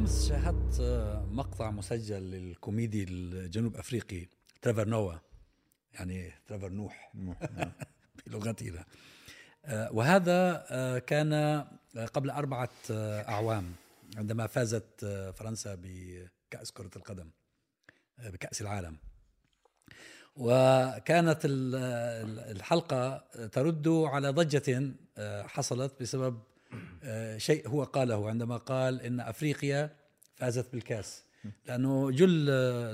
بالامس شاهدت مقطع مسجل للكوميدي الجنوب أفريقي تريفر نوا يعني تريفر نوح. نعم. بلغتنا آه، وهذا آه، كان آه، قبل أربعة أعوام عندما فازت فرنسا بكأس كرة القدم بكأس العالم. وكانت الحلقة ترد على ضجة حصلت بسبب شيء هو قاله عندما قال إن أفريقيا فازت بالكأس لأنه جل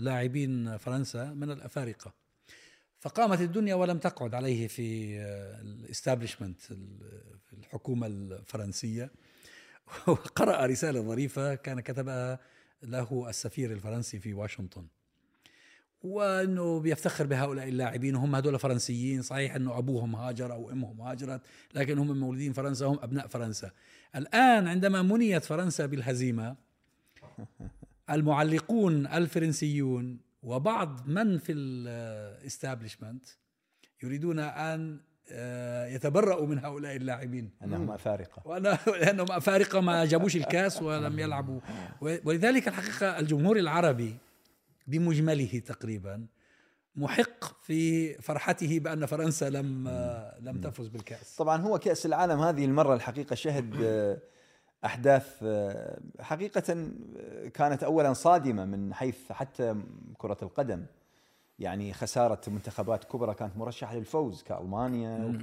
لاعبين فرنسا من الأفارقة. فقامت الدنيا ولم تقعد عليه في الإستابليشمنت في الحكومة الفرنسية. وقرأ رسالة ظريفة كان كتبها له السفير الفرنسي في واشنطن. وأنه بيفتخر بهؤلاء اللاعبين وهم هذول فرنسيين صحيح أنه أبوهم هاجر أو أمهم هاجرت لكن هم مولودين فرنسا هم أبناء فرنسا. الآن عندما منيت فرنسا بالهزيمة المعلقون الفرنسيون وبعض من في الاستابليشمنت يريدون أن آه، يتبرأوا من هؤلاء اللاعبين. أنهم أفارقة. وأنا لأنهم أفارقة ما جابوش الكاس ولم يلعبوا. ولذلك الحقيقة الجمهور العربي بمجمله تقريبا محق في فرحته بأن فرنسا لم لم تفز بالكاس. طبعا هو كأس العالم هذه المرة الحقيقة شهد آه، أحداث آه، حقيقة آه، كانت اولا صادمة من حيث حتى كرة القدم. يعني خسارة منتخبات كبرى كانت مرشحة للفوز كألمانيا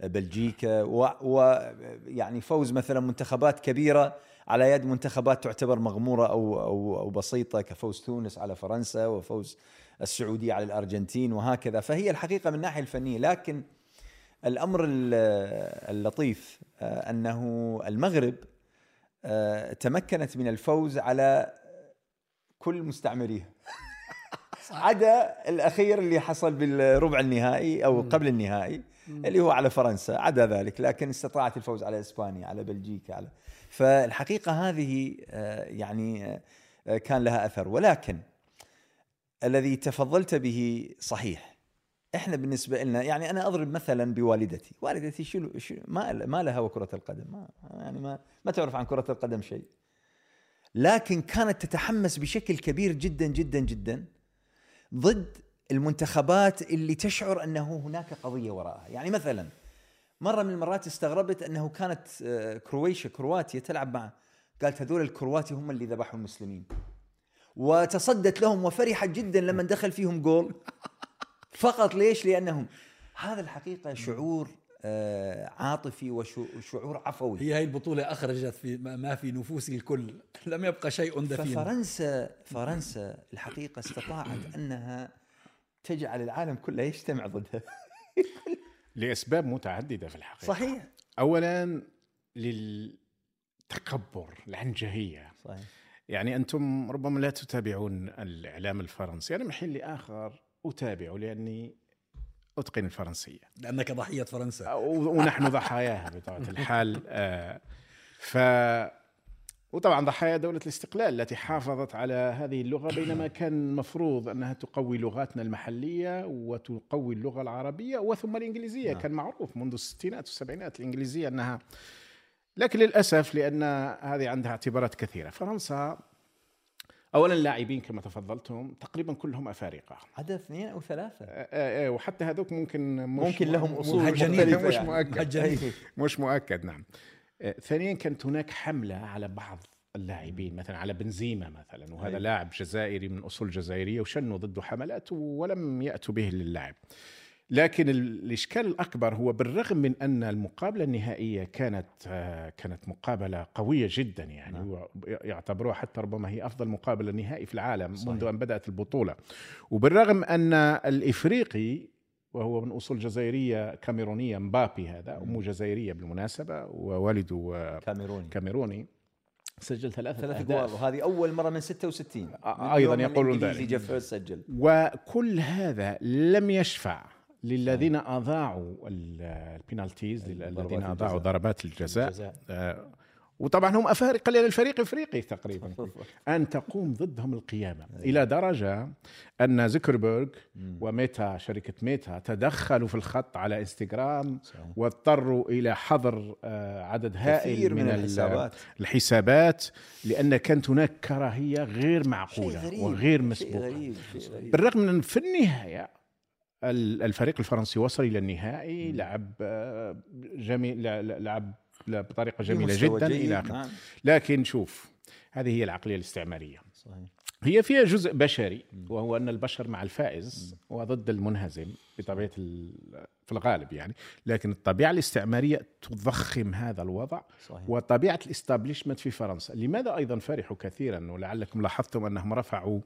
وكبلجيكا ويعني فوز مثلا منتخبات كبيرة على يد منتخبات تعتبر مغمورة أو أو أو بسيطة كفوز تونس على فرنسا وفوز السعودية على الأرجنتين وهكذا. فهي الحقيقة من الناحية الفنية. لكن الأمر اللطيف آه، أنه المغرب تمكنت من الفوز على كل مستعمريها عدا الأخير اللي حصل بالربع النهائي أو قبل النهائي اللي هو على فرنسا عدا ذلك لكن استطاعت الفوز على إسبانيا على بلجيكا على فالحقيقة هذه آه، يعني آه، كان لها أثر. ولكن الذي تفضلت به صحيح. إحنا بالنسبة لنا يعني أنا أضرب مثلا بوالدتي. والدتي شو, ما ما لها وكره القدم ما يعني ما ما تعرف عن كرة القدم شيء. لكن كانت تتحمس بشكل كبير جدا جدا جدا ضد المنتخبات اللي تشعر أنه هناك قضية وراءها. يعني مثلا مرة من المرات استغربت أنه كانت آه، كرويشيا كرواتيا تلعب مع قالت هذول الكرواتي هم اللي ذبحوا المسلمين. وتصدت لهم وفرحت جدا لما دخل فيهم جول. فقط ليش؟ لأنهم هذا الحقيقة شعور آه، عاطفي وشعور عفوي. هي هي البطولة أخرجت في ما في نفوس الكل. لم يبقى شيء دفين. ففرنسا فرنسا الحقيقة استطاعت أنها تجعل العالم كله يجتمع ضدها. لأسباب متعددة في الحقيقة. صحيح. أولا للتكبر العنجهية. صحيح. يعني أنتم ربما لا تتابعون الإعلام الفرنسي. أنا من حين لآخر أتابعه لأني أتقن الفرنسية. لأنك ضحية فرنسا. ونحن ضحاياها بطبيعة الحال. آه، ف وطبعا ضحايا دولة الاستقلال التي حافظت على هذه اللغة بينما كان المفروض أنها تقوي لغاتنا المحلية وتقوي اللغة العربية وثم الإنجليزية. نعم. كان معروف منذ الستينات والسبعينات الإنجليزية أنها لكن للأسف لأن هذه عندها اعتبارات كثيرة. فرنسا اولا اللاعبين كما تفضلتم تقريبا كلهم أفارقة. عدد اثنين أو ثلاثة. آه آه وحتى هذوك ممكن مش ممكن لهم أصول مختلفة مش يعني. مؤكد مش مؤكد نعم. آه ثانيا كانت هناك حملة على بعض اللاعبين مثلا على بنزيما مثلا وهذا. لاعب جزائري من أصول جزائرية وشنوا ضده حملات ولم يأتوا به للعب. لكن الإشكال الأكبر هو بالرغم من أن المقابلة النهائية كانت آه، كانت مقابلة قوية جدا يعني نعم. يعتبروها حتى ربما هي أفضل مقابلة نهائي في العالم صحيح. منذ أن بدأت البطولة. وبالرغم أن الإفريقي وهو من أصول جزائرية كاميرونية مبابي هذا امه جزائرية بالمناسبة ووالده كاميروني. كاميروني سجل ثلاثة ثلاث أهداف. وهذه أول مرة من 66 أيضا يقولون ذلك. سجل. وكل هذا لم يشفع للذين أضاعوا البينالتيز الذين أضاعوا ضربات الجزاء, الجزاء. آه وطبعا هم أفارقة لأن الفريق إفريقي تقريبا. أن تقوم ضدهم القيامة. إلى درجة أن زكربرج وميتا شركة ميتا تدخلوا في الخط على إنستغرام واضطروا إلى حظر آه، عدد هائل من, من الحسابات. الحسابات لأن كانت هناك كراهية غير معقولة غريب. وغير مسبوقة. بالرغم من في النهاية الفريق الفرنسي وصل إلى النهائي لعب آه، جميل لعب بطريقة جميلة جدا إلى آخره. نعم. لكن شوف هذه هي العقلية الاستعمارية. صحيح. هي فيها جزء بشري وهو أن البشر مع الفائز وضد المنهزم بطبيعة في الغالب يعني. لكن الطبيعة الاستعمارية تضخم هذا الوضع صحيح. وطبيعة الاستابليشمنت في فرنسا. لماذا أيضا فرحوا كثيرا؟ ولعلكم لاحظتم أنهم رفعوا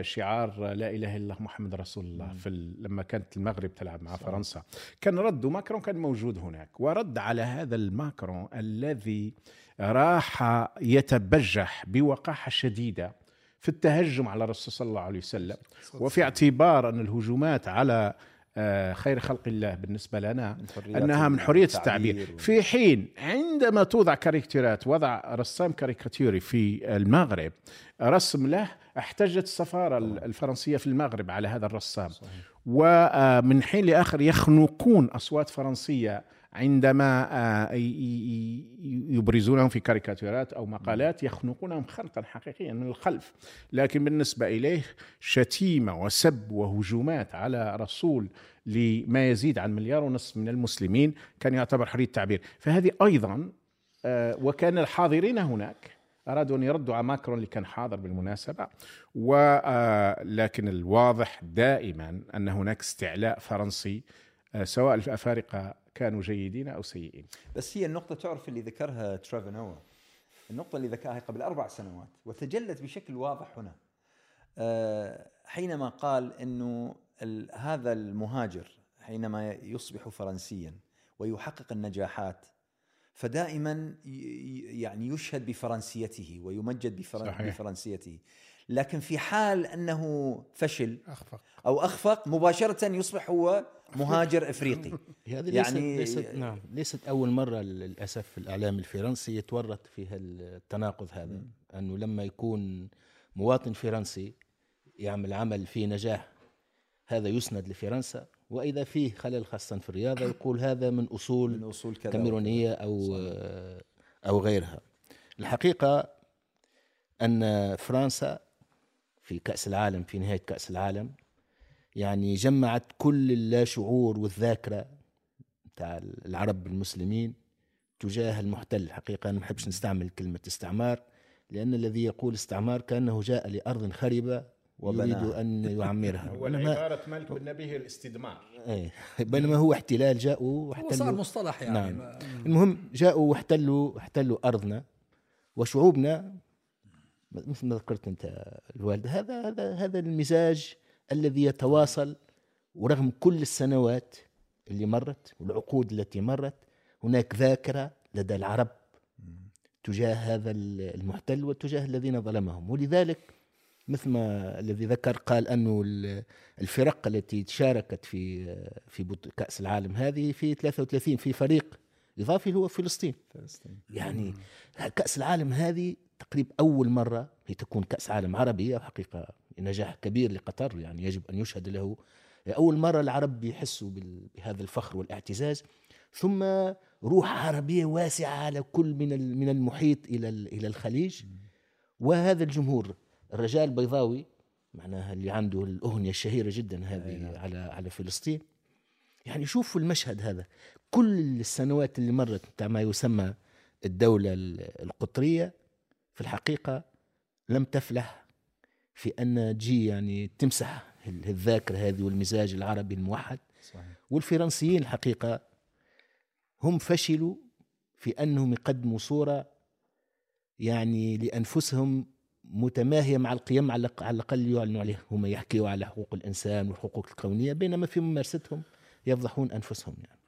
شعار لا إله إلا الله محمد رسول الله في لما كانت المغرب تلعب مع صح. فرنسا. كان رد ماكرون كان موجود هناك ورد على هذا الماكرون الذي راح يتبجح بوقاحة شديدة في التهجم على الرسول صلى الله عليه وسلم. وفي اعتبار أن الهجومات على آه، خير خلق الله بالنسبة لنا أنها من حرية التعبير في حين عندما توضع كاريكاتيرات وضع رسام كاريكاتيري في المغرب رسم له احتجت السفارة الفرنسية في المغرب على هذا الرسام. ومن حين لآخر يخنقون أصوات فرنسية عندما آه، يبرزونهم في كاريكاتيرات أو مقالات يخنقونهم خنقا حقيقيا من الخلف. لكن بالنسبة إليه شتيمة وسب وهجومات على رسول لما يزيد عن مليار ونصف من المسلمين كان يعتبر حرية التعبير. فهذه أيضا آه، وكان الحاضرين هناك أرادوا أن يردوا على ماكرون اللي كان حاضر بالمناسبة. ولكن آه، الواضح دائما أن هناك استعلاء فرنسي سواء الأفارقة كانوا جيدين أو سيئين. بس هي النقطة تعرف اللي ذكرها ترافنوا النقطة اللي ذكرها قبل أربع سنوات وتجلت بشكل واضح هنا. آه، حينما قال إنه هذا المهاجر حينما يصبح فرنسيا ويحقق النجاحات فدائما يعني يشهد بفرنسيته ويمجد بفرنسيته لكن في حال أنه فشل أخفق. أو أخفق مباشرة يصبح هو مهاجر إفريقي هذه يعني ليست, ليست نعم ليست أول مرة للأسف الإعلام الفرنسي يتورط في التناقض هذا م. أنه لما يكون مواطن فرنسي يعمل عمل فيه نجاح هذا يسند لفرنسا وإذا فيه خلل خاصة في الرياضة يقول هذا من أصول, من أصول كاميرونية أو صحيح. أو غيرها الحقيقة أن فرنسا في كأس العالم في نهاية كأس العالم يعني جمعت كل اللاشعور والذاكرة تاع العرب المسلمين تجاه المحتل. حقيقة أنا ما بحبش نستعمل كلمة استعمار لأن الذي يقول استعمار كأنه جاء لأرض خربة ويريد أن يعمرها. والعبارة مالك بن نبي الاستدمار. إيه. بينما هو احتلال جاءوا واحتلوا. صار مصطلح يعني. نعم. المهم جاءوا واحتلوا احتلوا أرضنا وشعوبنا. مثل ما ذكرت أنت الوالد هذا هذا هذا المزاج الذي يتواصل ورغم كل السنوات اللي مرت والعقود التي مرت هناك ذاكرة لدى العرب تجاه هذا المحتل وتجاه الذين ظلمهم. ولذلك مثل ما الذي ذكر قال انه الفرق التي شاركت في في كأس العالم هذه في 33 في فريق إضافي هو فلسطين. فلسطين. يعني كأس العالم هذه تقريبا أول مرة هي تكون كأس عالم عربي حقيقة نجاح كبير لقطر يعني يجب أن يشهد له أول مرة العرب يحسوا بهذا الفخر والاعتزاز. ثم روح عربية واسعة على كل من من المحيط إلى إلى الخليج. وهذا الجمهور الرجال البيضاوي معناها اللي عنده الأغنية الشهيرة جدا هذه نعم. على على فلسطين. يعني شوفوا المشهد هذا. كل السنوات اللي مرت ما يسمى الدولة القطرية في الحقيقة لم تفلح في أن تجي يعني تمسح الذاكرة هذه والمزاج العربي الموحد. صحيح. والفرنسيين الحقيقة هم فشلوا في أنهم يقدموا صورة يعني لأنفسهم متماهية مع القيم على الأقل يعلنوا عليها. هم يحكيوا على حقوق الإنسان والحقوق الكونية بينما في ممارستهم يفضحون أنفسهم يعني.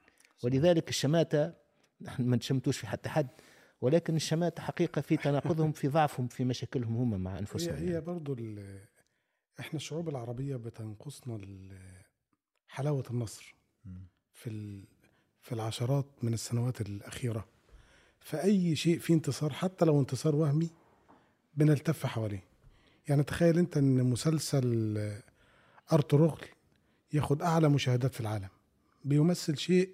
ولذلك الشماتة نحن ما نشمتوش في حتى حد ولكن الشماتة حقيقة في تناقضهم في ضعفهم في مشاكلهم هم مع أنفسهم. هي, هي يعني. برضو إحنا الشعوب العربية بتنقصنا حلاوة النصر في في العشرات من السنوات الأخيرة. فأي شيء فيه انتصار حتى لو انتصار وهمي بنلتف حواليه. يعني تخيل أنت إن مسلسل أرطغرل ياخد أعلى مشاهدات في العالم بيمثل شيء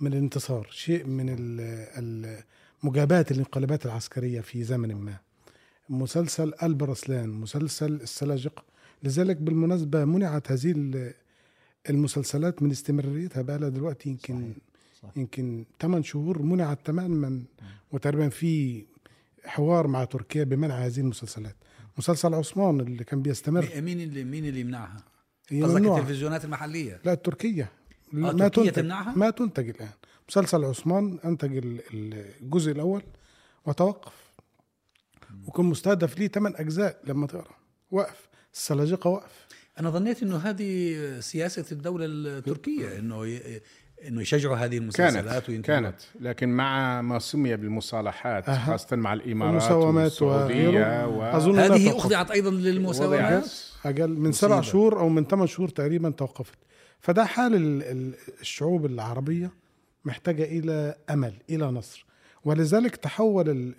من الانتصار شيء من ال- ال- مجابهة الانقلابات العسكرية في زمن ما. مسلسل قلب رسلان مسلسل السلاجقه لذلك بالمناسبة منعت هذه ال- المسلسلات من استمراريتها بقى لها دلوقتي يمكن صحيح. يمكن 8 شهور. منعت تماما وتقريبا في حوار مع تركيا بمنع هذه المسلسلات. مسلسل عثمان اللي كان بيستمر. مي- مين اللي مين اللي يمنعها؟ قصدك. التلفزيونات المحلية. لا التركية آه، ما تركيا تنتج. تمنعها؟ ما تنتج الآن. مسلسل عثمان أنتج ال- الجزء الأول وتوقف وكان مستهدف ليه ثمان أجزاء لما تقرأ وقف السلاجقة وقف أنا ظنيت إنه هذه سياسة الدولة التركية إنه ي... إنه يشجعوا هذه المسلسلات كانت. كانت لكن مع ما سمي بالمصالحات أها. خاصة مع والسعودية وغيره. و... أظن هذه. اخضعت أيضا للمساومات أجل من مصيبة. سبع شهور أو من ثمان شهور تقريبا توقفت فده حال ال- ال- الشعوب العربية محتاجة إلى أمل إلى نصر ولذلك تحول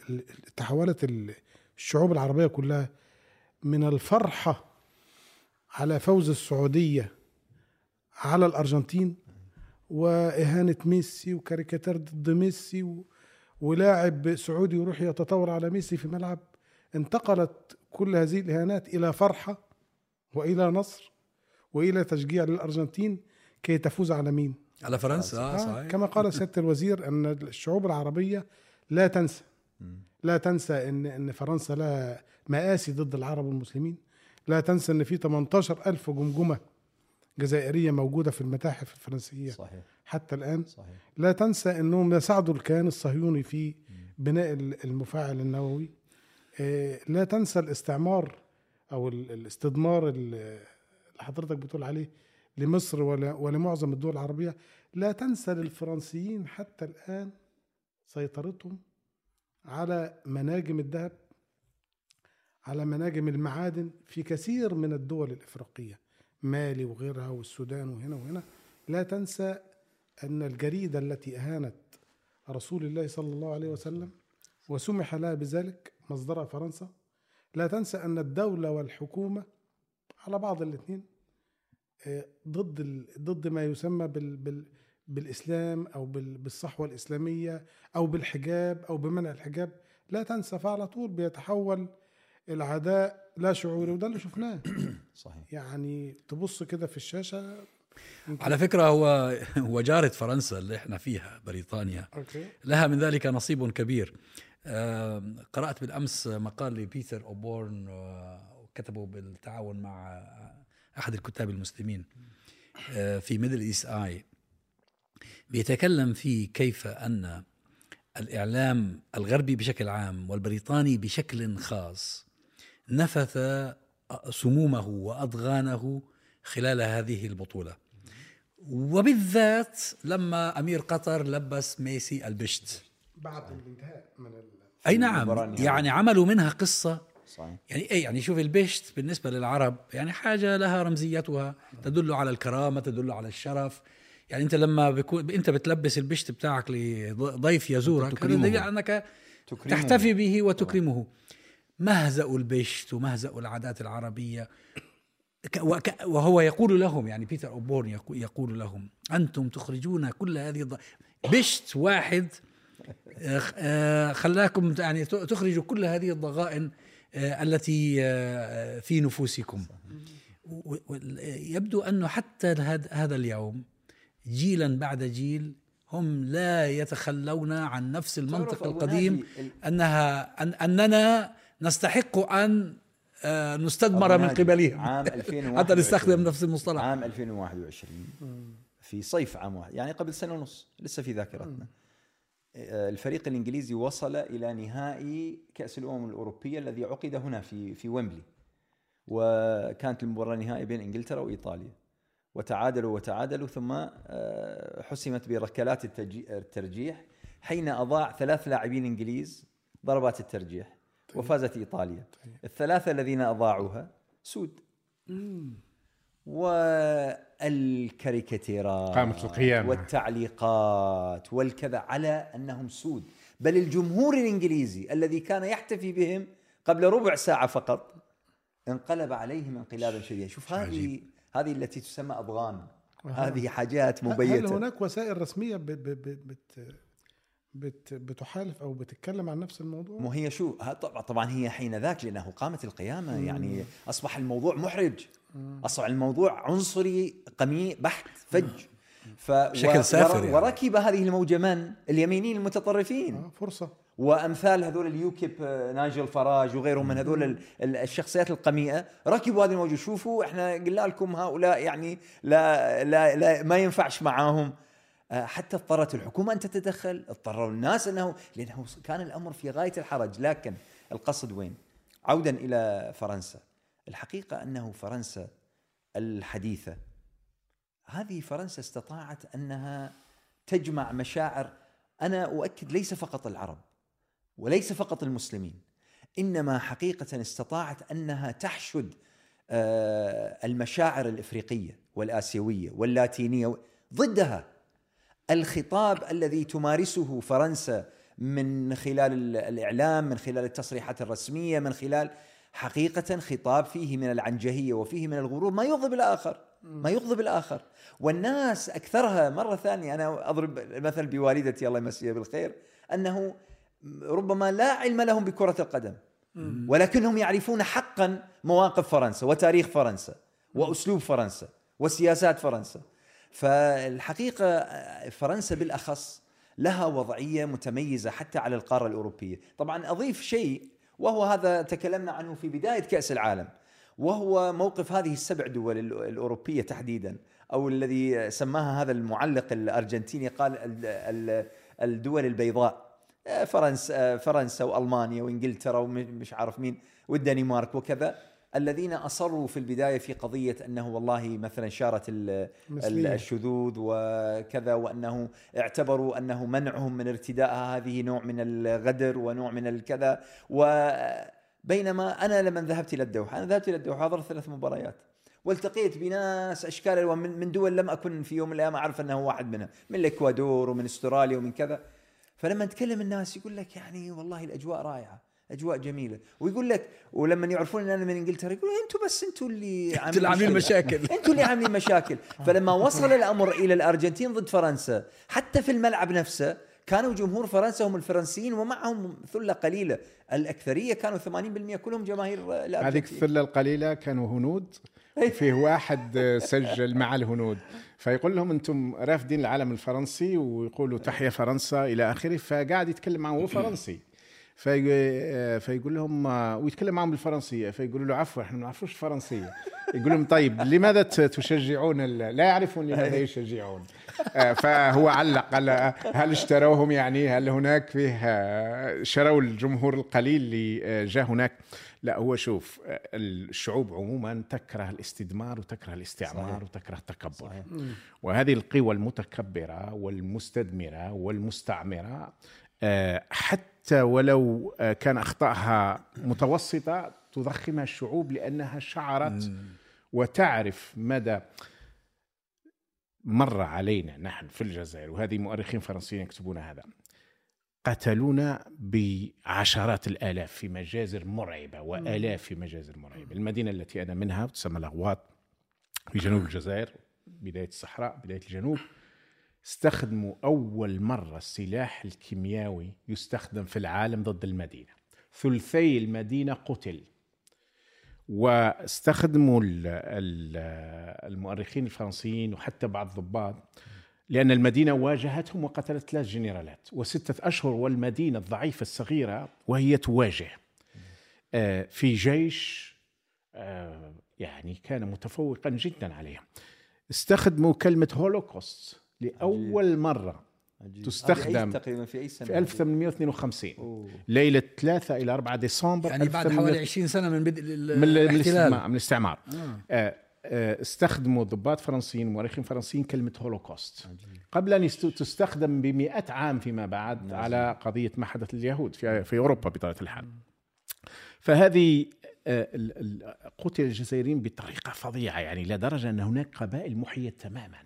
تحولت ال- الشعوب العربية كلها من الفرحة على فوز السعودية على الأرجنتين وإهانة ميسي وكاريكاتير ضد ميسي. ولاعب سعودي يروح يتطور على ميسي في ملعب انتقلت كل هذه الإهانات إلى فرحة وإلى نصر وإلى تشجيع للأرجنتين كي تفوز على مين؟ على فرنسا؟ آه آه صحيح. كما قال سيادة الوزير أن الشعوب العربية لا تنسى لا تنسى أن أن فرنسا لها مآسي ضد العرب والمسلمين. لا تنسى أن في 18 ألف جمجمة جزائرية موجودة في المتاحف الفرنسية صحيح. حتى الآن. صحيح. لا تنسى أنهم يساعدوا الكيان الصهيوني في بناء ال- المفاعل النووي. آه، لا تنسى الاستعمار ال- الاستدمار ال- اللي حضرتك بتقول عليه لمصر ولمعظم الدول العربية. لا تنسى للفرنسيين حتى الآن سيطرتهم على مناجم الذهب على مناجم المعادن في كثير من الدول الإفريقية مالي وغيرها والسودان وهنا وهنا. لا تنسى أن الجريدة التي أهانت رسول الله صلى الله عليه وسلم وسمح لها بذلك مصدرها فرنسا. لا تنسى أن الدولة والحكومة على بعض الاثنين ضد ال- ضد ما يسمى بال بال بالإسلام أو بال- بالصحوة الإسلامية أو بالحجاب أو بمنع الحجاب. لا تنسى فعلى طول بيتحول العداء لا شعوري وده اللي شفناه. صحيح. يعني تبص كده في الشاشة على فكرة هو هو جارة فرنسا اللي إحنا فيها بريطانيا. أوكي. لها من ذلك نصيب كبير. آم، قرأت بالأمس مقال لبيتر أوبورن آه، وكتبه بالتعاون مع أحد الكتاب المسلمين آه، في ميدل إيست آي بيتكلم فيه كيف أن الإعلام الغربي بشكل عام والبريطاني بشكل خاص نفث سمومه وأضغانه خلال هذه البطولة وبالذات لما أمير قطر لبس ميسي البشت بعد الانتهاء من. أي نعم. يعني عملوا منها قصة صحيح. يعني اي يعني شوف البشت بالنسبة للعرب يعني حاجة لها رمزيتها تدل على الكرامة تدل على الشرف. يعني أنت لما بيكون أنت بتلبس البشت بتاعك لضيف يزورك تكرمه. أنك تكرمه. تحتفي به وتكرمه. مهزأ البشت ومهزأ العادات العربية. وهو يقول لهم يعني بيتر أوبورن يقو- يقول لهم أنتم تخرجون كل هذه الض... بشت واحد آه، آه، خلاكم يعني تخرجوا كل هذه الضغائن آه، التي آه، في نفوسكم. يبدو أنه حتى هذا اليوم جيلا بعد جيل هم لا يتخلون عن نفس المنطق القديم أنها أن أننا نستحق أن آه، نستدمر من قبلها عام 2021 حتى نستخدم نفس المصطلح. عام 2021 في صيف عام واحد يعني قبل سنة ونص لسه في ذاكرتنا. آه، الفريق الإنجليزي وصل إلى نهائي كأس الأمم الأوروبية الذي عقد هنا في في ويمبلي. وكانت المباراة النهائية بين إنجلترا وإيطاليا. وتعادلوا وتعادلوا ثم آه، حسمت بركلات الترجيح حين أضاع ثلاث لاعبين إنجليز ضربات الترجيح وفازت إيطاليا. الثلاثة الذين أضاعوها سود. والكاريكاتيرات قامت القيامة. والتعليقات والكذا على أنهم سود. بل الجمهور الإنجليزي الذي كان يحتفي بهم قبل ربع ساعة فقط انقلب عليهم انقلابا شديدا شوف هذه هذه التي تسمى أضغان. هذه حاجات هل مبيتة. هناك وسائل رسمية بت بت بت بت بتحالف أو بتتكلم عن نفس الموضوع؟ مو هي شو ها طبعا طبعا هي حين ذاك لأنه قامت القيامة يعني أصبح الموضوع محرج. أصبح الموضوع عنصري قميء بحت فج. ف بشكل سافر ور- يعني. وركب هذه الموجة من؟ اليمينيين المتطرفين. آه فرصة. وأمثال هذول اليوكيب آه، نايجل فراج وغيرهم من هذول ال- ال- الشخصيات القميئة ركبوا هذه الموجة. شوفوا إحنا قلنا لكم هؤلاء يعني لا لا, لا ما ينفعش معاهم. حتى اضطرت الحكومة أن تتدخل اضطروا الناس أنه لأنه كان الأمر في غاية الحرج. لكن القصد وين؟ عودا إلى فرنسا. الحقيقة أنه فرنسا الحديثة. هذه فرنسا استطاعت أنها تجمع مشاعر. أنا أؤكد ليس فقط العرب وليس فقط المسلمين إنما حقيقة استطاعت أنها تحشد آه، المشاعر الإفريقية والآسيوية واللاتينية ضدها. الخطاب الذي تمارسه فرنسا من خلال ال- الإعلام من خلال التصريحات الرسمية من خلال حقيقة خطاب فيه من العنجهية وفيه من الغرور. ما يغضب الآخر ما يغضب الآخر. والناس أكثرها مرة ثانية أنا أضرب مثل بوالدتي الله يمسيها بالخير أنه ربما لا علم لهم بكرة القدم ولكنهم يعرفون حقا مواقف فرنسا وتاريخ فرنسا وأسلوب فرنسا وسياسات فرنسا. فالحقيقة آه، فرنسا بالأخص لها وضعية متميزة حتى على القارة الأوروبية، طبعا أضيف شيء وهو هذا تكلمنا عنه في بداية كأس العالم وهو موقف هذه السبع دول ال- الأوروبية تحديدا أو الذي سماها هذا المعلق الأرجنتيني قال ال- ال- الدول البيضاء. آه، فرنسا آه، فرنسا وألمانيا وإنجلترا ومش عارف مين والدنمارك وكذا. الذين أصروا في البداية في قضية أنه والله مثلا شاره. الشذوذ وكذا وأنه اعتبروا أنه منعهم من ارتدائها هذه نوع من الغدر ونوع من الكذا. وبينما أنا لما ذهبت إلى الدوحة أنا ذهبت إلى الدوحة حضرت ثلاث مباريات. والتقيت بناس أشكال ومن من دول لم أكن في يوم من الأيام أعرف أنه واحد منها من الإكوادور ومن أستراليا ومن كذا. فلما نتكلم الناس يقول لك يعني والله الأجواء رائعة. أجواء جميلة. ويقول لك ولما يعرفون إن أنا من إنجلترا يقولوا أنتم بس أنتم اللي عاملين مشاكل. أنتم اللي عاملين مشاكل. فلما وصل الأمر إلى الأرجنتين ضد فرنسا حتى في الملعب نفسه كانوا جمهور فرنسا هم الفرنسيين ومعهم ثلة قليلة. الأكثرية كانوا 80% كلهم جماهير هذيك الارجنتين الثلة القليلة كانوا هنود فيه واحد سجل مع الهنود. فيقول لهم أنتم رافدين العالم الفرنسي. ويقولوا تحيا فرنسا. إلى آخره فقاعد يتكلم معهم هو فرنسي. فيقول لهم ويتكلم معهم بالفرنسية فيقولوا له عفوا إحنا ما نعرفوش الفرنسيه يقول لهم طيب لماذا تشجعون لا يعرفون لماذا يشجعون. آه، فهو علق قال هل اشتروهم يعني؟ هل هناك فيه آه، شروا الجمهور القليل اللي آه، جاء هناك؟ لا هو شوف آه، الشعوب عموما تكره الاستدمار وتكره الاستعمار صحيح. وتكره التكبر. صحيح. وهذه القوى المتكبرة والمستدمرة والمستعمرة آه، حتى ولو آه، كان أخطائها متوسطة تضخمها الشعوب لأنها شعرت وتعرف مدى مر علينا نحن في الجزائر. وهذه مؤرخين فرنسيين يكتبون هذا. قتلونا بعشرات الآلاف في مجازر مرعبة وآلاف في مجازر مرعبة. المدينة التي أنا منها تسمى الاغواط في جنوب الجزائر بداية الصحراء بداية الجنوب. استخدموا أول مرة السلاح الكيميائي يستخدم في العالم ضد المدينة. ثلثي المدينة قتل. واستخدموا ال- ال- المؤرخين الفرنسيين وحتى بعض الضباط لأن المدينة واجهتهم وقتلت ثلاث جنرالات. وستة أشهر والمدينة الضعيفة الصغيرة وهي تواجه. آه، في جيش آه، يعني كان متفوقا جدا عليهم. استخدموا كلمة هولوكوست. لأول مرة عجيب. تستخدم هذه أي تقريبا في أي سنة؟ في 1852 أوه. ليلة 3 إلى 4 ديسمبر يعني بعد 1800 حوالي 20 سنة من بدء من ال- من الاحتلال. الاستعمار من الاستعمار. آه. آه، آه، استخدموا ضباط فرنسيين ومؤرخين فرنسيين كلمة هولوكوست. قبل أن تستخدم بمئة عام فيما بعد على قضية ما حدث لليهود في, في أوروبا بطبيعة الحال. فهذه آه، قتل الجزائريين بطريقة فظيعة يعني لدرجة أن هناك قبائل محيت تماما.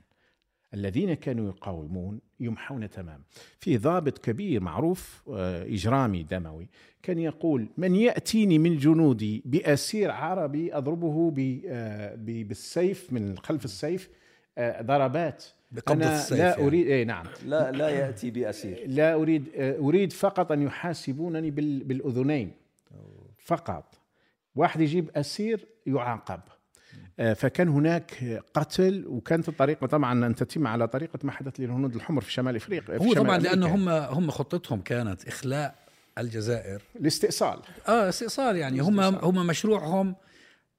الذين كانوا يقاومون يمحون تماما في ضابط كبير معروف آه، إجرامي دموي كان يقول من يأتيني من جنودي بأسير عربي أضربه آه، بالسيف من خلف السيف آه، ضربات. بقبضة أنا السيف لا يعني. أريد إيه نعم. لا لا يأتي بأسير. لا أريد أريد فقط أن يحاسبونني بال- بالأذنين. فقط. واحد يجيب أسير يعاقب. فكان هناك قتل وكانت الطريقة طبعا أن تتم على طريقة ما حدث للهنود الحمر في شمال افريقيا هو طبعا أمريكا. لأنه هم هم خطتهم كانت إخلاء الجزائر. الاستئصال. آه استئصال يعني. هم هم مشروعهم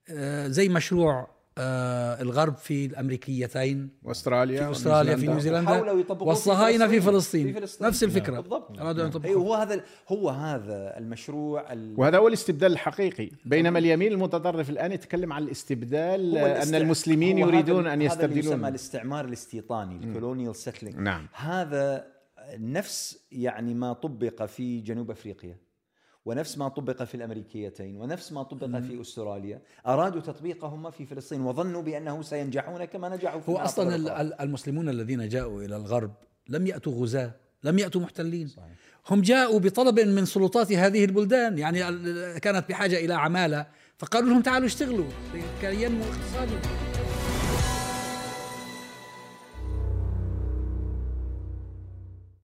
آه زي مشروع آه الغرب في الأمريكيتين وأستراليا في أستراليا في نيوزيلندا والصهاينة في في فلسطين, في فلسطين. نفس الفكرة. بالضبط. ارادوا أن اي يطبقوا هو هذا هو هذا المشروع ال- وهذا هو الاستبدال الحقيقي. بينما اليمين المتطرف الآن يتكلم عن الاستبدال أن المسلمين هذا- يريدون أن هذا اللي يسمى يستبدلون. الاستعمار الاستيطاني ال colonial settling نعم. هذا نفس يعني ما طبق في جنوب أفريقيا. ونفس ما طبق في الأمريكيتين ونفس ما طبق في أستراليا. أرادوا تطبيقهما في فلسطين وظنوا بأنه سينجحون كما نجحوا في هو أصلا الأخرى. المسلمون الذين جاءوا إلى الغرب لم يأتوا غزاة لم يأتوا محتلين. هم جاءوا بطلب من سلطات هذه البلدان يعني كانت بحاجة إلى عمالة فقالوا لهم تعالوا اشتغلوا كي ينمو اقتصادهم.